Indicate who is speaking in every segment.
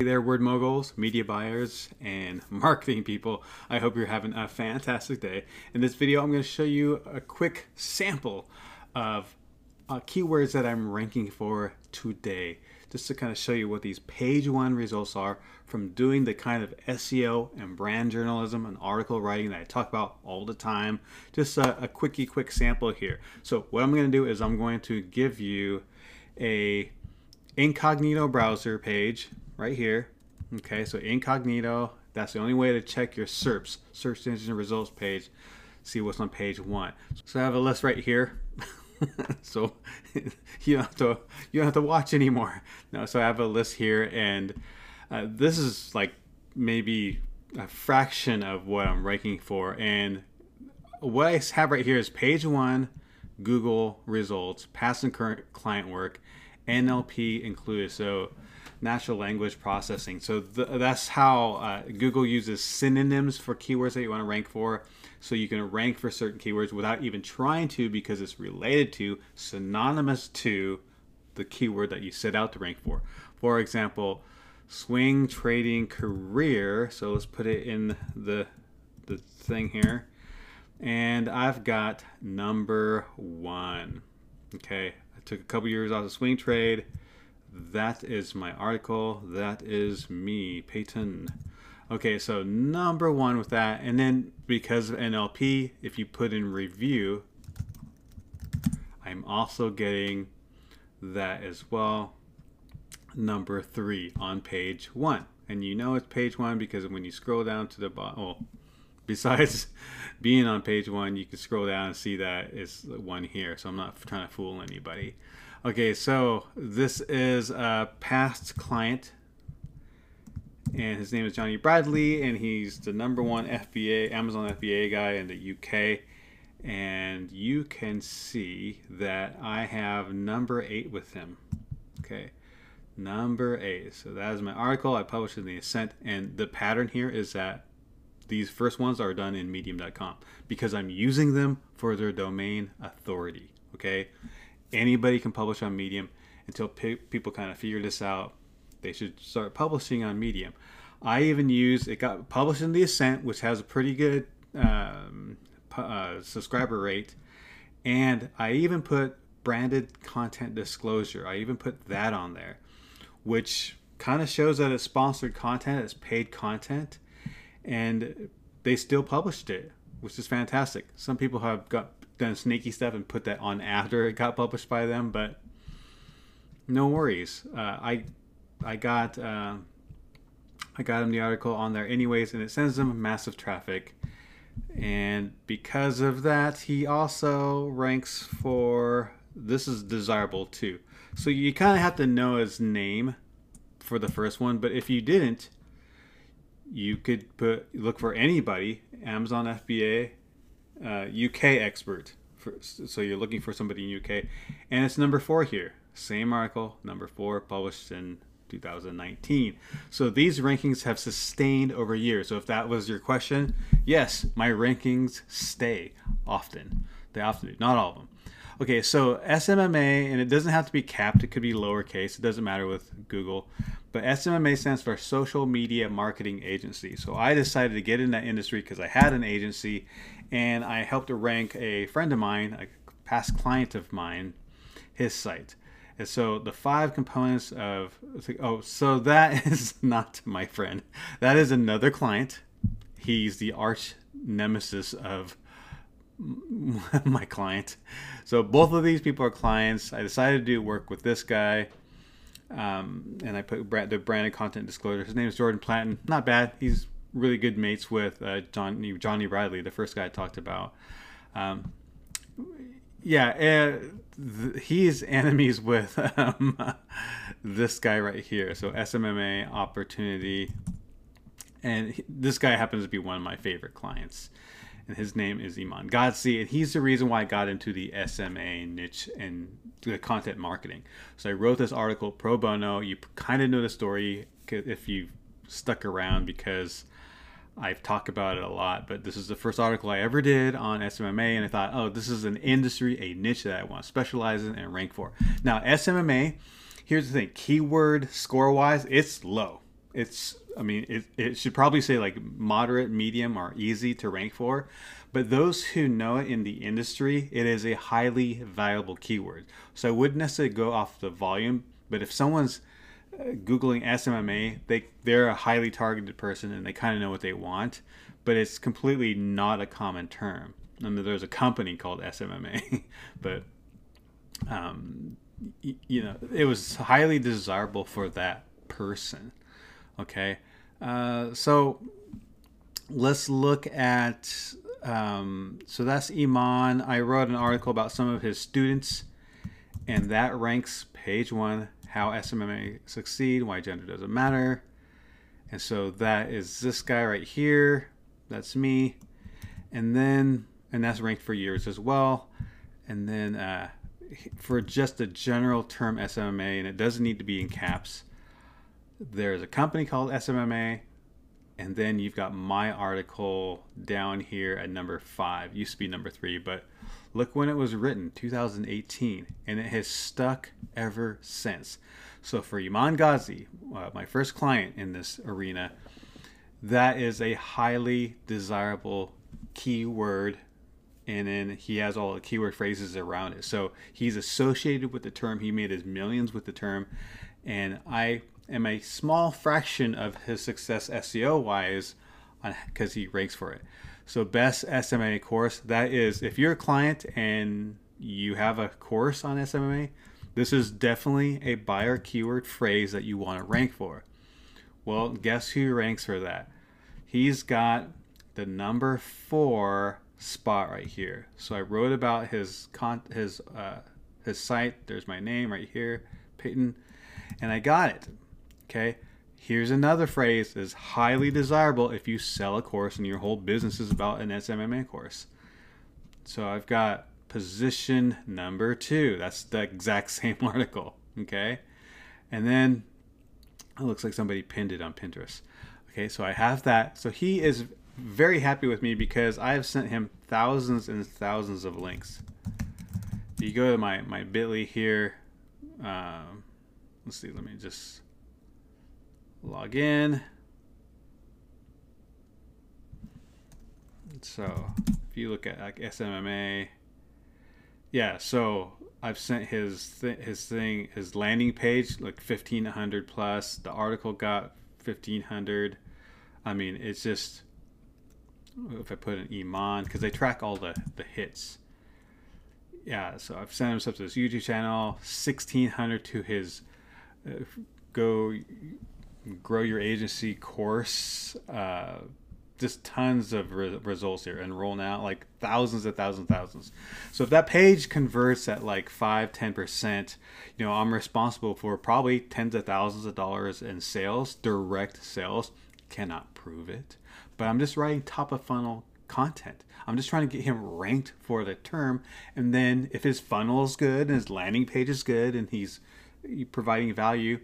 Speaker 1: Hey there, word moguls, media buyers, and marketing people. I hope you're having a fantastic day. In this video, I'm going to show you a quick sample of uh, keywords that I'm ranking for today, just to kind of show you what these page one results are from doing the kind of SEO and brand journalism and article writing that I talk about all the time. Just a, a quickie, quick sample here. So what I'm going to do is I'm going to give you a incognito browser page right here. Okay, so incognito, that's the only way to check your SERPs, search engine results page, see what's on page one. So I have a list right here. so you don't have to you don't have to watch anymore. No, so I have a list here, and uh, this is like maybe a fraction of what I'm ranking for. And what I have right here is page one, Google results, past and current client work, NLP included. So natural language processing. So th- that's how uh, Google uses synonyms for keywords that you want to rank for. So you can rank for certain keywords without even trying to because it's related to, synonymous to the keyword that you set out to rank for. For example, swing trading career. So let's put it in the the thing here. And I've got number one. Okay, I took a couple years off of swing trade that is my article. That is me, Peyton. Okay, so number one with that. And then because of NLP, if you put in review, I'm also getting that as well. Number three on page one. And you know it's page one because when you scroll down to the bottom, well, besides being on page one, you can scroll down and see that it's one here. So I'm not trying to fool anybody. Okay, so this is a past client, and his name is Johnny Bradley, and he's the number one FBA Amazon FBA guy in the UK. And you can see that I have number eight with him. Okay, number eight. So that is my article. I published in the Ascent, and the pattern here is that these first ones are done in Medium.com because I'm using them for their domain authority. Okay anybody can publish on Medium until pe- people kind of figure this out. They should start publishing on Medium. I even use it got published in the Ascent, which has a pretty good um, uh, subscriber rate, and I even put branded content disclosure. I even put that on there, which kind of shows that it's sponsored content, it's paid content, and they still published it, which is fantastic. Some people have got done sneaky stuff and put that on after it got published by them, but no worries. Uh, I I got uh, I got him the article on there anyways, and it sends him massive traffic. And because of that, he also ranks for this is desirable too. So you kind of have to know his name for the first one, but if you didn't, you could put look for anybody Amazon FBA uh, UK expert. For, so you're looking for somebody in UK, and it's number four here. Same article, number four, published in 2019. So these rankings have sustained over years. So if that was your question, yes, my rankings stay often. They often do, not all of them. Okay, so SMMA, and it doesn't have to be capped, it could be lowercase, it doesn't matter with Google. But SMMA stands for Social Media Marketing Agency. So I decided to get in that industry because I had an agency and I helped rank a friend of mine, a past client of mine, his site. And so the five components of oh, so that is not my friend. That is another client. He's the arch nemesis of my client. So both of these people are clients. I decided to do work with this guy. Um, and I put the branded content disclosure. His name is Jordan Platten. Not bad. He's really good mates with uh, Johnny Johnny Bradley, the first guy I talked about. Um, yeah, uh, th- he's enemies with um, this guy right here. So SMMA opportunity, and he, this guy happens to be one of my favorite clients. And his name is Iman Gadzhi, and he's the reason why I got into the SMA niche and the content marketing. So I wrote this article pro bono. You kind of know the story if you stuck around because I've talked about it a lot, but this is the first article I ever did on SMMA, and I thought, oh, this is an industry, a niche that I want to specialize in and rank for. Now, SMMA, here's the thing keyword score wise, it's low. It's, I mean, it, it should probably say like moderate, medium, or easy to rank for. But those who know it in the industry, it is a highly valuable keyword. So I wouldn't necessarily go off the volume, but if someone's googling SMMA, they they're a highly targeted person and they kind of know what they want, but it's completely not a common term. I mean, there's a company called SMMA, but um, y- you know, it was highly desirable for that person. Okay, uh, so let's look at. Um, so that's Iman. I wrote an article about some of his students, and that ranks page one how SMMA succeed, why gender doesn't matter. And so that is this guy right here. That's me. And then, and that's ranked for years as well. And then uh, for just a general term SMMA, and it doesn't need to be in caps, there's a company called SMMA. And then you've got my article down here at number five. Used to be number three, but look when it was written, 2018, and it has stuck ever since. So for Iman Gadzhi, uh, my first client in this arena, that is a highly desirable keyword and then he has all the keyword phrases around it. So he's associated with the term. He made his millions with the term, and I am a small fraction of his success SEO wise, because he ranks for it. So best SMA course that is if you're a client and you have a course on SMA, this is definitely a buyer keyword phrase that you want to rank for. Well, guess who ranks for that? He's got the number four spot right here. So I wrote about his con his uh, his site. There's my name right here, Peyton, and I got it. Okay. Here's another phrase is highly desirable if you sell a course and your whole business is about an SMMA course. So I've got position number two. That's the exact same article. Okay. And then it looks like somebody pinned it on Pinterest. Okay, so I have that. So he is very happy with me because I have sent him thousands and thousands of links. You go to my, my bit.ly here, um, let's see, let me just log in. So if you look at like SMMA, yeah, so I've sent his th- his thing his landing page like 1500 plus. The article got 1500. I mean, it's just if I put an Iman because they track all the the hits. Yeah, so I've sent him stuff to his YouTube channel, 1600 to his uh, go grow your agency course. Uh, just tons of re- results here. Enroll now, like thousands and thousands, thousands. So if that page converts at like five, ten percent, you know, I'm responsible for probably tens of thousands of dollars in sales, direct sales. Cannot prove it, but I'm just writing top of funnel content. I'm just trying to get him ranked for the term, and then if his funnel is good and his landing page is good and he's providing value,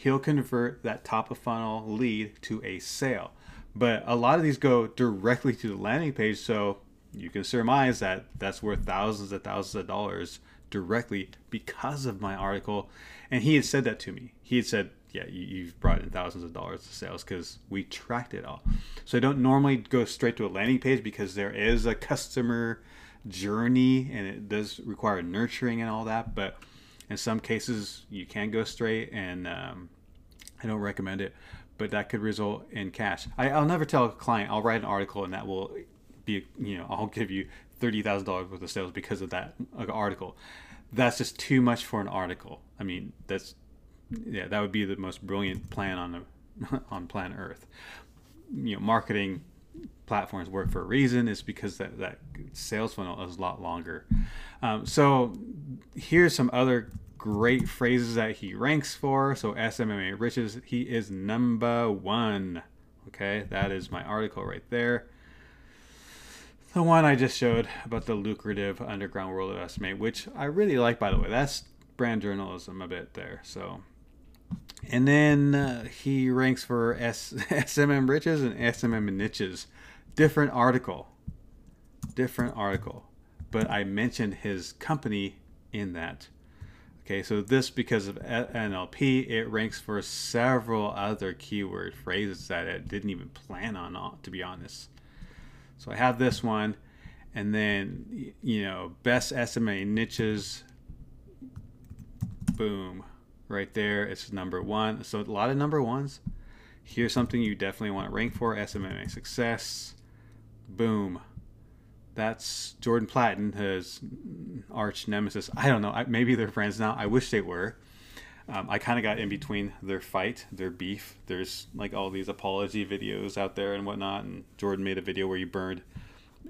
Speaker 1: he'll convert that top of funnel lead to a sale. But a lot of these go directly to the landing page, so you can surmise that that's worth thousands and thousands of dollars directly because of my article. And he had said that to me. He had said, Yeah, you've brought in thousands of dollars to sales because we tracked it all. So I don't normally go straight to a landing page because there is a customer journey and it does require nurturing and all that. But in some cases, you can go straight, and um, I don't recommend it. But that could result in cash. I, I'll never tell a client I'll write an article and that will be you know I'll give you thirty thousand dollars worth of sales because of that article. That's just too much for an article. I mean that's yeah that would be the most brilliant plan on on planet Earth. You know marketing platforms work for a reason is because that, that sales funnel is a lot longer. Um, so here's some other great phrases that he ranks for. So SMMA riches, he is number one. Okay, that is my article right there. The one I just showed about the lucrative underground world of estimate, which I really like, by the way. That's brand journalism a bit there. So, and then uh, he ranks for S- SMM riches and SMM niches. Different article. Different article. But I mentioned his company in that. Okay, so this because of NLP, it ranks for several other keyword phrases that it didn't even plan on, uh, to be honest. So I have this one, and then you know, best SMA niches. Boom, right there. It's number one. So a lot of number ones. Here's something you definitely want to rank for: SMMA success. Boom, that's Jordan Platten, his arch nemesis. I don't know. Maybe they're friends now. I wish they were. Um, I kind of got in between their fight, their beef. There's like all these apology videos out there and whatnot. And Jordan made a video where he burned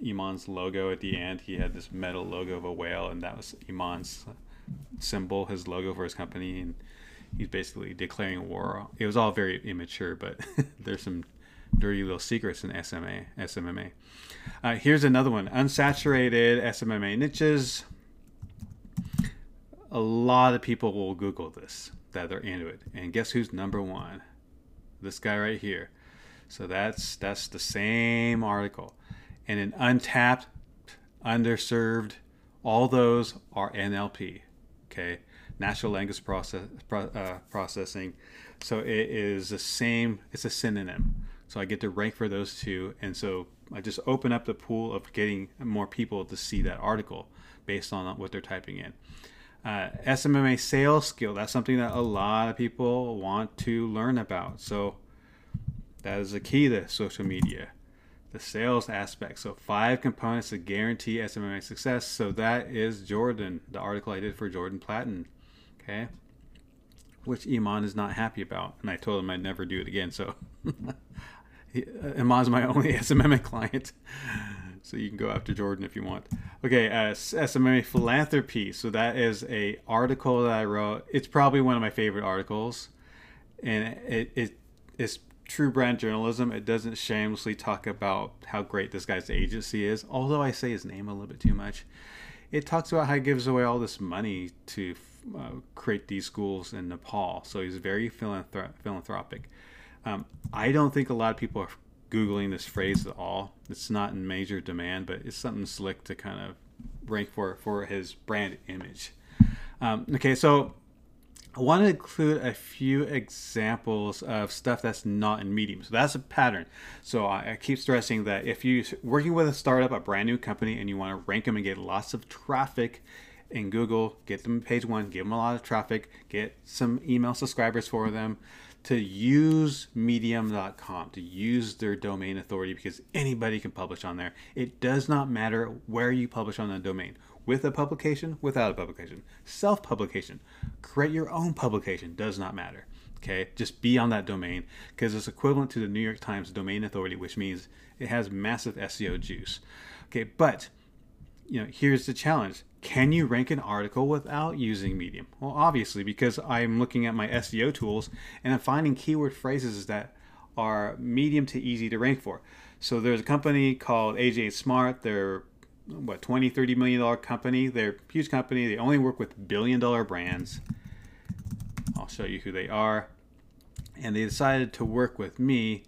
Speaker 1: Iman's logo at the end. He had this metal logo of a whale, and that was Iman's symbol, his logo for his company. And he's basically declaring war. It was all very immature, but there's some dirty little secrets in SMA, SMMA. Uh, here's another one unsaturated SMMA niches. A lot of people will Google this that they're into it. And guess who's number one? This guy right here. So that's that's the same article. And an untapped, underserved, all those are NLP. Okay, natural language process pro, uh, processing. So it is the same. It's a synonym. So I get to rank for those two. And so I just open up the pool of getting more people to see that article based on what they're typing in. Uh, SMMA sales skill, that's something that a lot of people want to learn about. So that is the key to social media, the sales aspect. So five components to guarantee SMMA success. So that is Jordan, the article I did for Jordan Platten. Okay. Which Iman is not happy about. And I told him I'd never do it again. So Iman's my only SMMA client. So you can go after Jordan if you want. Okay, uh, SMMA philanthropy. So that is a article that I wrote. It's probably one of my favorite articles, and it, it it's true brand journalism. It doesn't shamelessly talk about how great this guy's agency is, although I say his name a little bit too much. It talks about how he gives away all this money to uh, create these schools in Nepal. So he's very philanthrop- philanthropic. Um, I don't think a lot of people are googling this phrase at all. It's not in major demand, but it's something slick to kind of rank for for his brand image. Um, okay, so I want to include a few examples of stuff that's not in Medium. So that's a pattern. So I, I keep stressing that if you're working with a startup, a brand new company, and you want to rank them and get lots of traffic in Google, get them page one, give them a lot of traffic, get some email subscribers for them, to use medium.com to use their domain authority because anybody can publish on there. It does not matter where you publish on the domain. With a publication without a publication. Self publication create your own publication does not matter okay? Just be on that domain because it's equivalent to the new york times domain authority which means it has massive seo juice. Okay but you know here's the challenge can you rank an article without using Medium? Well, obviously, because I'm looking at my SEO tools and I'm finding keyword phrases that are medium to easy to rank for. So there's a company called AJ Smart. They're what 20 30 million dollar company they're huge company they only work with billion dollar brands i'll show you who they are and they decided to work with me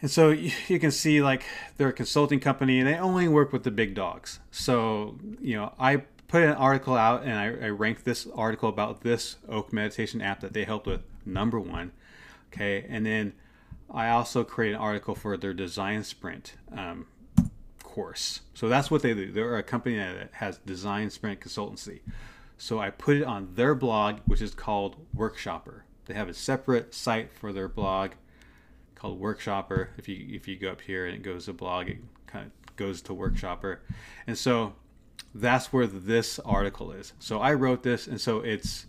Speaker 1: and so you can see like they're a consulting company and they only work with the big dogs. So, you know, I put an article out and I, I ranked this article about this Oak meditation app that they helped with number one. Okay. And then I also create an article for their design sprint um, course. So that's what they do. They're a company that has design sprint consultancy. So I put it on their blog, which is called Workshopper. They have a separate site for their blog called Workshopper. If you if you go up here and it goes to blog, it kind of goes to Workshopper, and so that's where this article is. So I wrote this, and so it's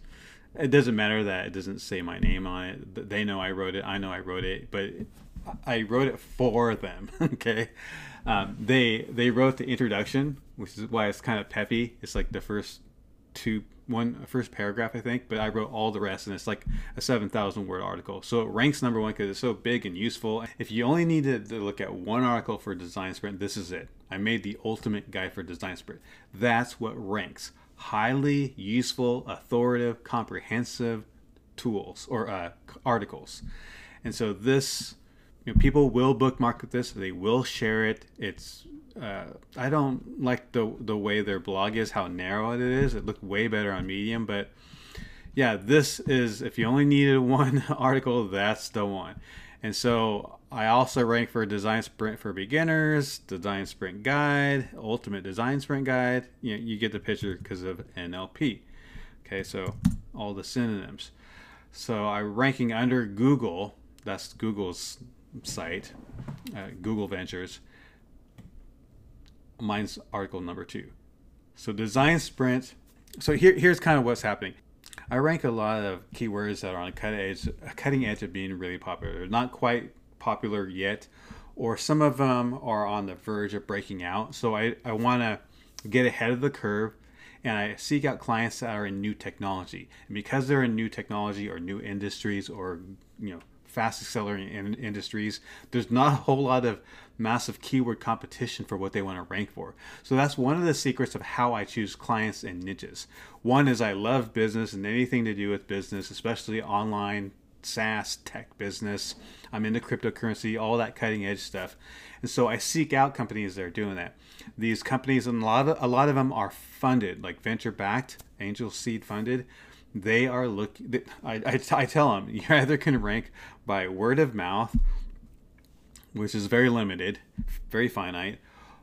Speaker 1: it doesn't matter that it doesn't say my name on it. They know I wrote it. I know I wrote it, but I wrote it for them. okay, um, they they wrote the introduction, which is why it's kind of peppy. It's like the first two one first paragraph, I think, but I wrote all the rest, and it's like a 7,000 word article. So it ranks number one because it's so big and useful. If you only need to, to look at one article for Design Sprint, this is it. I made the ultimate guide for Design Sprint. That's what ranks. Highly useful, authoritative, comprehensive tools or uh, articles. And so this, you know, people will bookmark this. They will share it. It's uh, I don't like the the way their blog is, how narrow it is. It looked way better on Medium, but yeah, this is if you only needed one article, that's the one. And so I also rank for Design Sprint for beginners, Design Sprint Guide, Ultimate Design Sprint Guide. You, know, you get the picture because of NLP. Okay, so all the synonyms. So I'm ranking under Google. That's Google's site, uh, Google Ventures. Mine's article number two. So Design Sprint. So here, here's kind of what's happening. I rank a lot of keywords that are on a cutting edge, cutting edge of being really popular. They're not quite popular yet, or some of them are on the verge of breaking out. So I, I want to get ahead of the curve and I seek out clients that are in new technology. And because they're in new technology or new industries or you know fast accelerating in industries, there's not a whole lot of massive keyword competition for what they want to rank for. So that's one of the secrets of how I choose clients and niches. One is I love business and anything to do with business, especially online SaaS tech business. I'm into cryptocurrency, all that cutting edge stuff. And so I seek out companies that are doing that. These companies, and a lot of, a lot of them are funded, like venture backed, angel seed funded. They are looking, I, I, I tell them, you either can rank by word of mouth, which is very limited, very finite.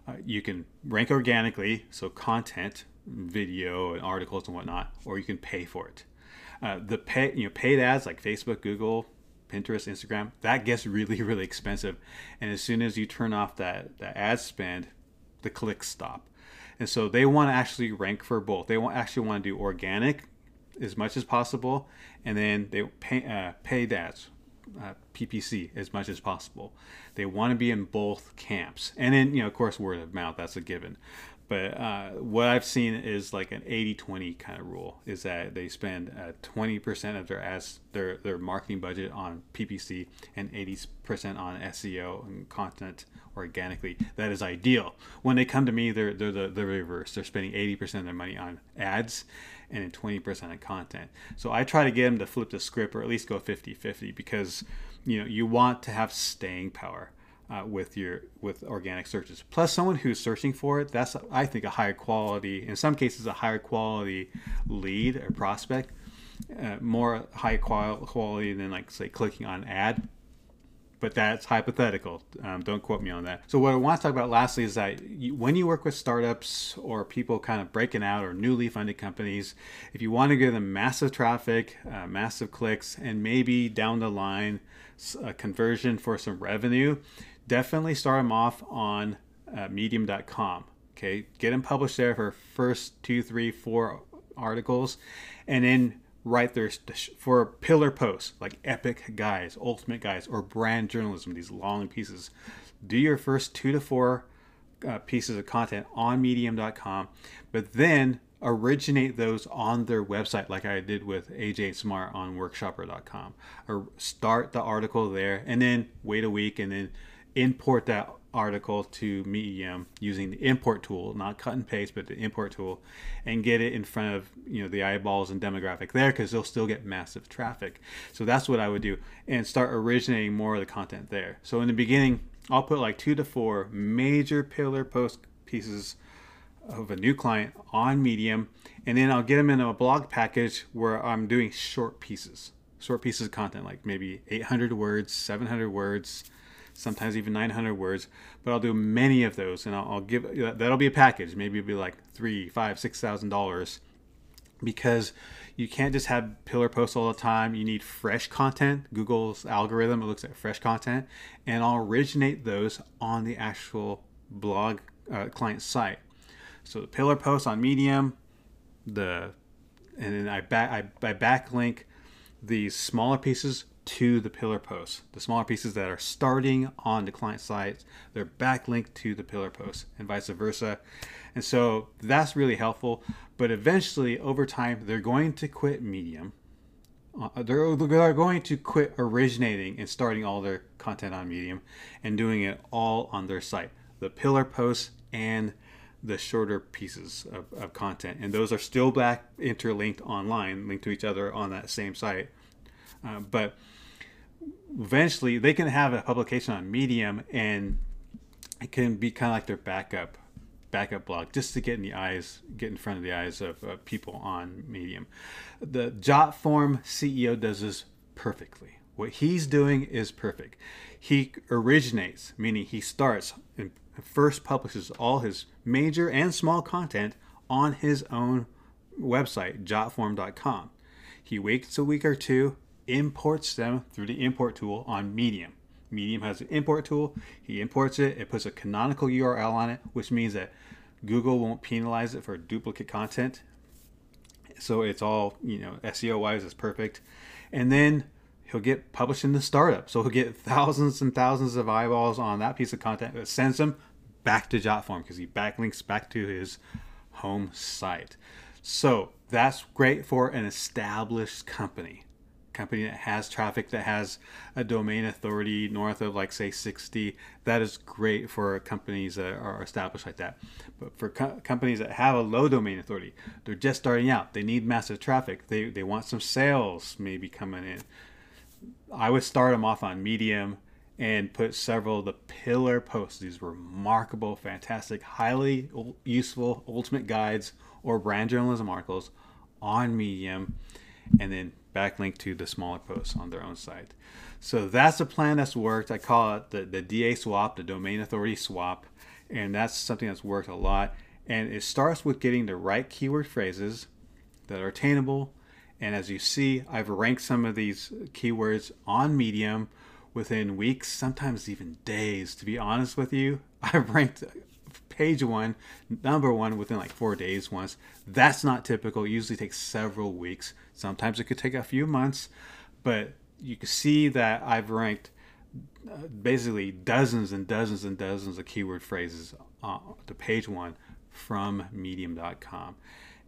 Speaker 1: Uh, you can rank organically, so content, video, and articles and whatnot, or you can pay for it. Uh, the pay, you know, paid ads like Facebook, Google, Pinterest, Instagram, that gets really, really expensive. And as soon as you turn off that, that ad spend, the clicks stop. And so they want to actually rank for both. They want actually want to do organic as much as possible, and then they pay uh, paid ads, uh, PPC as much as possible. They want to be in both camps, and then you know, of course, word of mouth. That's a given. But uh, what I've seen is like an 80-20 kind of rule is that they spend uh, 20% of their ads, their, their marketing budget on PPC and 80% on SEO and content organically. That is ideal. When they come to me, they're, they're the, the reverse. They're spending 80% of their money on ads and then 20% of content. So I try to get them to flip the script or at least go 50-50 because you know you want to have staying power uh, with your with organic searches. Plus, someone who's searching for it, that's I think a higher quality, in some cases, a higher quality lead or prospect, uh, more high quality than like say clicking on ad. But that's hypothetical. Um, don't quote me on that. So what I want to talk about lastly is that you, when you work with startups or people kind of breaking out or newly funded companies, if you want to give them massive traffic, uh, massive clicks, and maybe down the line a conversion for some revenue, definitely start them off on uh, medium.com. Okay, get them published there for first two, three, four articles, and then write their for pillar posts like epic guys, ultimate guys, or brand journalism. These long pieces. Do your first two to four uh, pieces of content on medium.com, but then originate those on their website like I did with AJ Smart on workshopper.com or start the article there and then wait a week and then import that article to Medium using the import tool, not cut and paste, but the import tool, and get it in front of you know the eyeballs and demographic there because they'll still get massive traffic. So that's what I would do, and start originating more of the content there. So in the beginning, I'll put like two to four major pillar post pieces of a new client on Medium, and then I'll get them in a blog package where I'm doing short pieces, short pieces of content, like maybe 800 words, 700 words sometimes even 900 words. But I'll do many of those, and I'll, I'll give that'll be a package. Maybe it'll be like three, five, six thousand dollars, because you can't just have pillar posts all the time. You need fresh content. Google's algorithm looks at fresh content, and I'll originate those on the actual blog uh, client site. So the pillar post on Medium, the and then I back I, I backlink these smaller pieces to the pillar posts. The smaller pieces that are starting on the client site, they're backlinked to the pillar posts and vice versa. And so that's really helpful. But eventually, over time, they're going to quit Medium. Uh, they're, they're going to quit originating and starting all their content on Medium and doing it all on their site. The pillar posts and the shorter pieces of, of content. And those are still back interlinked online, linked to each other on that same site. Uh, but eventually they can have a publication on Medium and it can be kind of like their backup backup blog just to get in the eyes get in front of the eyes of uh, people on medium. The jotform ceo does this perfectly. What he's doing is perfect. He originates meaning he starts and first publishes all his major and small content on his own website jotform.com he waits a week or two imports them through the import tool on medium Medium has an import tool. He imports it. It puts a canonical URL on it, which means that Google won't penalize it for duplicate content. So it's all, you know, SEO wise, it's perfect. And then he'll get published in the startup. So he'll get thousands and thousands of eyeballs on that piece of content that sends him back to Jotform because he backlinks back to his home site. So that's great for an established company company that has traffic that has a domain authority north of like say 60 that is great for companies that are established like that. But for co- companies that have a low domain authority they're just starting out. They need massive traffic. They, they want some sales maybe coming in. I would start them off on medium and put several of the pillar posts these remarkable fantastic highly useful ultimate guides or brand journalism articles on medium and then backlink to the smaller posts on their own site. So that's a plan that's worked. I call it the, the DA swap, the domain authority swap. And that's something that's worked a lot. And it starts with getting the right keyword phrases that are attainable. And as you see, I've ranked some of these keywords on Medium within weeks, sometimes even days. To be honest with you, I've ranked page one, number one within like four days once. That's not typical. It usually takes several weeks. Sometimes it could take a few months, but you can see that I've ranked uh, basically dozens and dozens and dozens of keyword phrases uh, to page one from medium.com.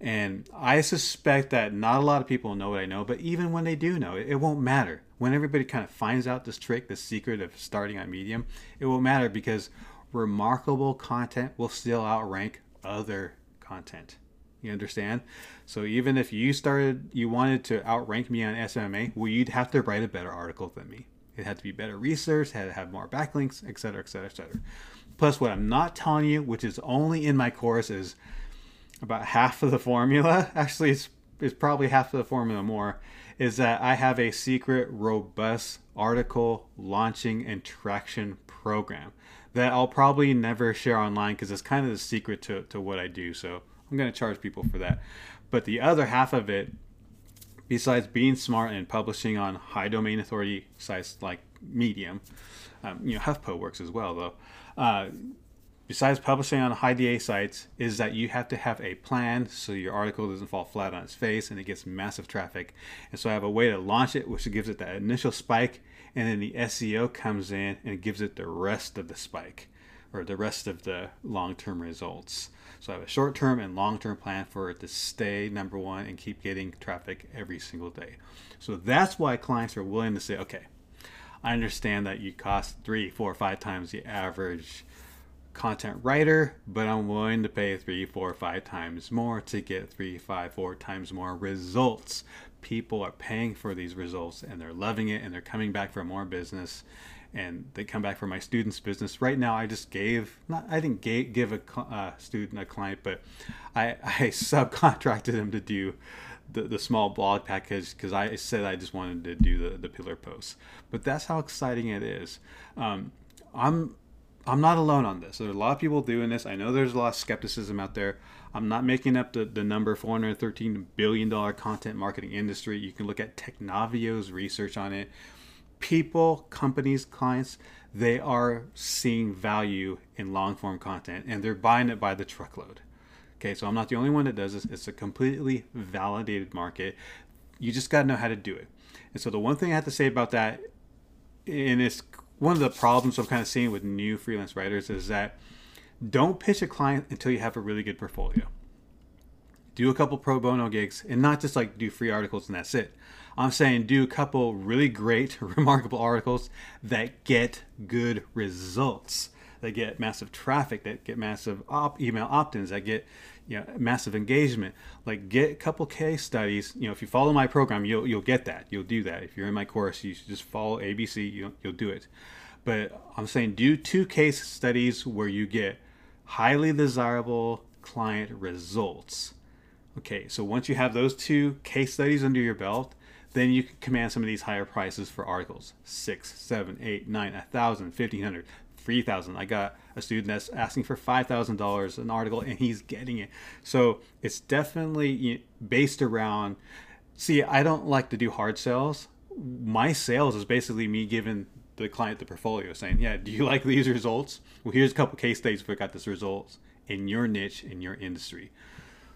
Speaker 1: And I suspect that not a lot of people know what I know, but even when they do know, it, it won't matter. When everybody kind of finds out this trick, this secret of starting on Medium, it won't matter because remarkable content will still outrank other content. You understand? So even if you started, you wanted to outrank me on SMMA, well, you'd have to write a better article than me. It had to be better research, had to have more backlinks, etc., etc., etc. Plus, what I'm not telling you, which is only in my course, is about half of the formula. Actually, it's, it's probably half of the formula more. Is that I have a secret, robust article launching and traction program that I'll probably never share online because it's kind of the secret to, to what I do. So I'm going to charge people for that. But the other half of it, besides being smart and publishing on high domain authority sites like Medium, um, you know, HuffPo works as well though. Uh, besides publishing on high DA sites, is that you have to have a plan so your article doesn't fall flat on its face and it gets massive traffic. And so I have a way to launch it, which gives it that initial spike, and then the SEO comes in and gives it the rest of the spike or the rest of the long term results. So I have a short term and long term plan for it to stay number one and keep getting traffic every single day. So that's why clients are willing to say, okay, I understand that you cost three, four, five times the average content writer, but I'm willing to pay three, four, five times more to get three, five, four times more results. People are paying for these results and they're loving it and they're coming back for more business and they come back for my students business right now i just gave not i didn't gave, give a uh, student a client but i i subcontracted him to do the, the small blog package because i said i just wanted to do the, the pillar posts but that's how exciting it is um, i'm I'm not alone on this. There's a lot of people doing this. I know there's a lot of skepticism out there. I'm not making up the, the number 413 billion dollar content marketing industry. You can look at Technavio's research on it. People, companies, clients, they are seeing value in long form content and they're buying it by the truckload. Okay, so I'm not the only one that does this. It's a completely validated market. You just got to know how to do it. And so the one thing I have to say about that, and it's one of the problems I'm kind of seeing with new freelance writers is that don't pitch a client until you have a really good portfolio. Do a couple pro bono gigs and not just like do free articles and that's it. I'm saying do a couple really great, remarkable articles that get good results, that get massive traffic, that get massive op- email opt-ins, that get you know massive engagement. Like get a couple case studies. You know, if you follow my program, you'll you'll get that. You'll do that. If you're in my course, you should just follow ABC. You'll you'll do it. But I'm saying do two case studies where you get highly desirable client results. Okay, so once you have those two case studies under your belt, then you can command some of these higher prices for articles six, seven, eight, nine, a thousand, fifteen hundred, three thousand. I got a student that's asking for five thousand dollars an article, and he's getting it. So it's definitely based around. See, I don't like to do hard sales. My sales is basically me giving the client the portfolio, saying, "Yeah, do you like these results? Well, here's a couple case studies where I got this results in your niche in your industry.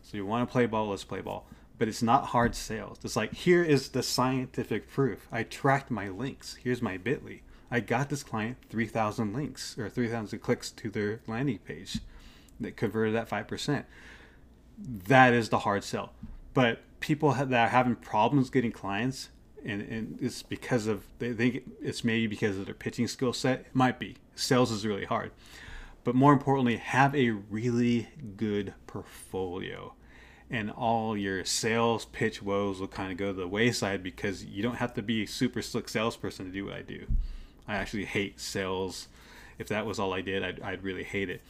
Speaker 1: So you want to play ball, let's play ball." But it's not hard sales. It's like here is the scientific proof. I tracked my links. Here's my Bitly. I got this client 3,000 links or 3,000 clicks to their landing page that converted at 5%. That is the hard sell. But people that are having problems getting clients, and, and it's because of, they think it's maybe because of their pitching skill set. It might be. Sales is really hard. But more importantly, have a really good portfolio and all your sales pitch woes will kind of go to the wayside because you don't have to be a super slick salesperson to do what I do. I actually hate sales. If that was all I did, I'd, I'd really hate it.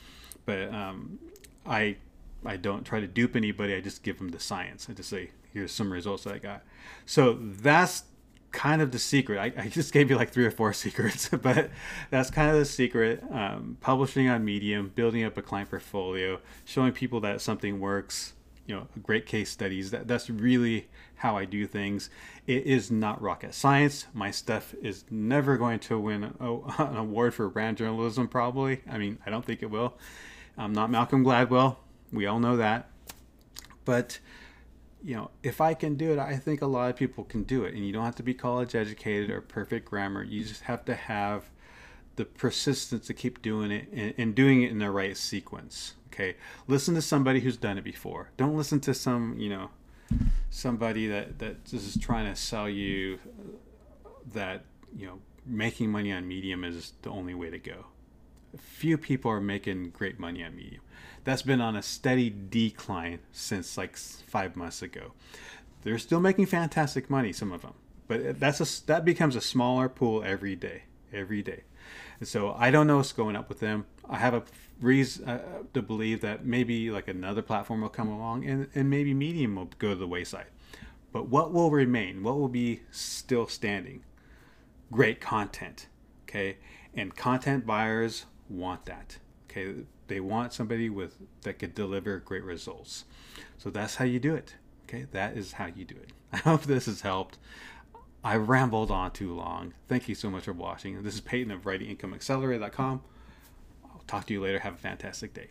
Speaker 1: But um, I I don't try to dupe anybody. I just give them the science. I just say, here's some results that I got. So that's kind of the secret. I, I just gave you like three or four secrets, but that's kind of the secret. Um, publishing on Medium, building up a client portfolio, showing people that something works, you know great case studies. That that's really how i do things. It is not rocket science. My stuff is never going to win a, an award for brand journalism probably. I mean i don't think it will. I'm not malcolm gladwell. We all know that. But you know if i can do it i think a lot of people can do it. And you don't have to be college educated or perfect grammar. You just have to have the persistence to keep doing it and, and doing it in the right sequence Okay, listen to somebody who's done it before. Don't listen to some, you know, somebody that that is trying to sell you that you know making money on Medium is the only way to go. Few people are making great money on Medium. That's been on a steady decline since like five months ago. They're still making fantastic money, some of them, but that's a that becomes a smaller pool every day, every day. So I don't know what's going up with them. I have a reason uh, to believe that maybe like another platform will come along and, and maybe Medium will go to the wayside. But what will remain? What will be still standing? Great content. Okay. And content buyers want that. Okay. They want somebody with that could deliver great results. So that's how you do it. Okay. That is how you do it. I hope this has helped. I rambled on too long. Thank you so much for watching. This is Peyton of WritingIncomeAccelerator.com. I'll talk to you later. Have a fantastic day.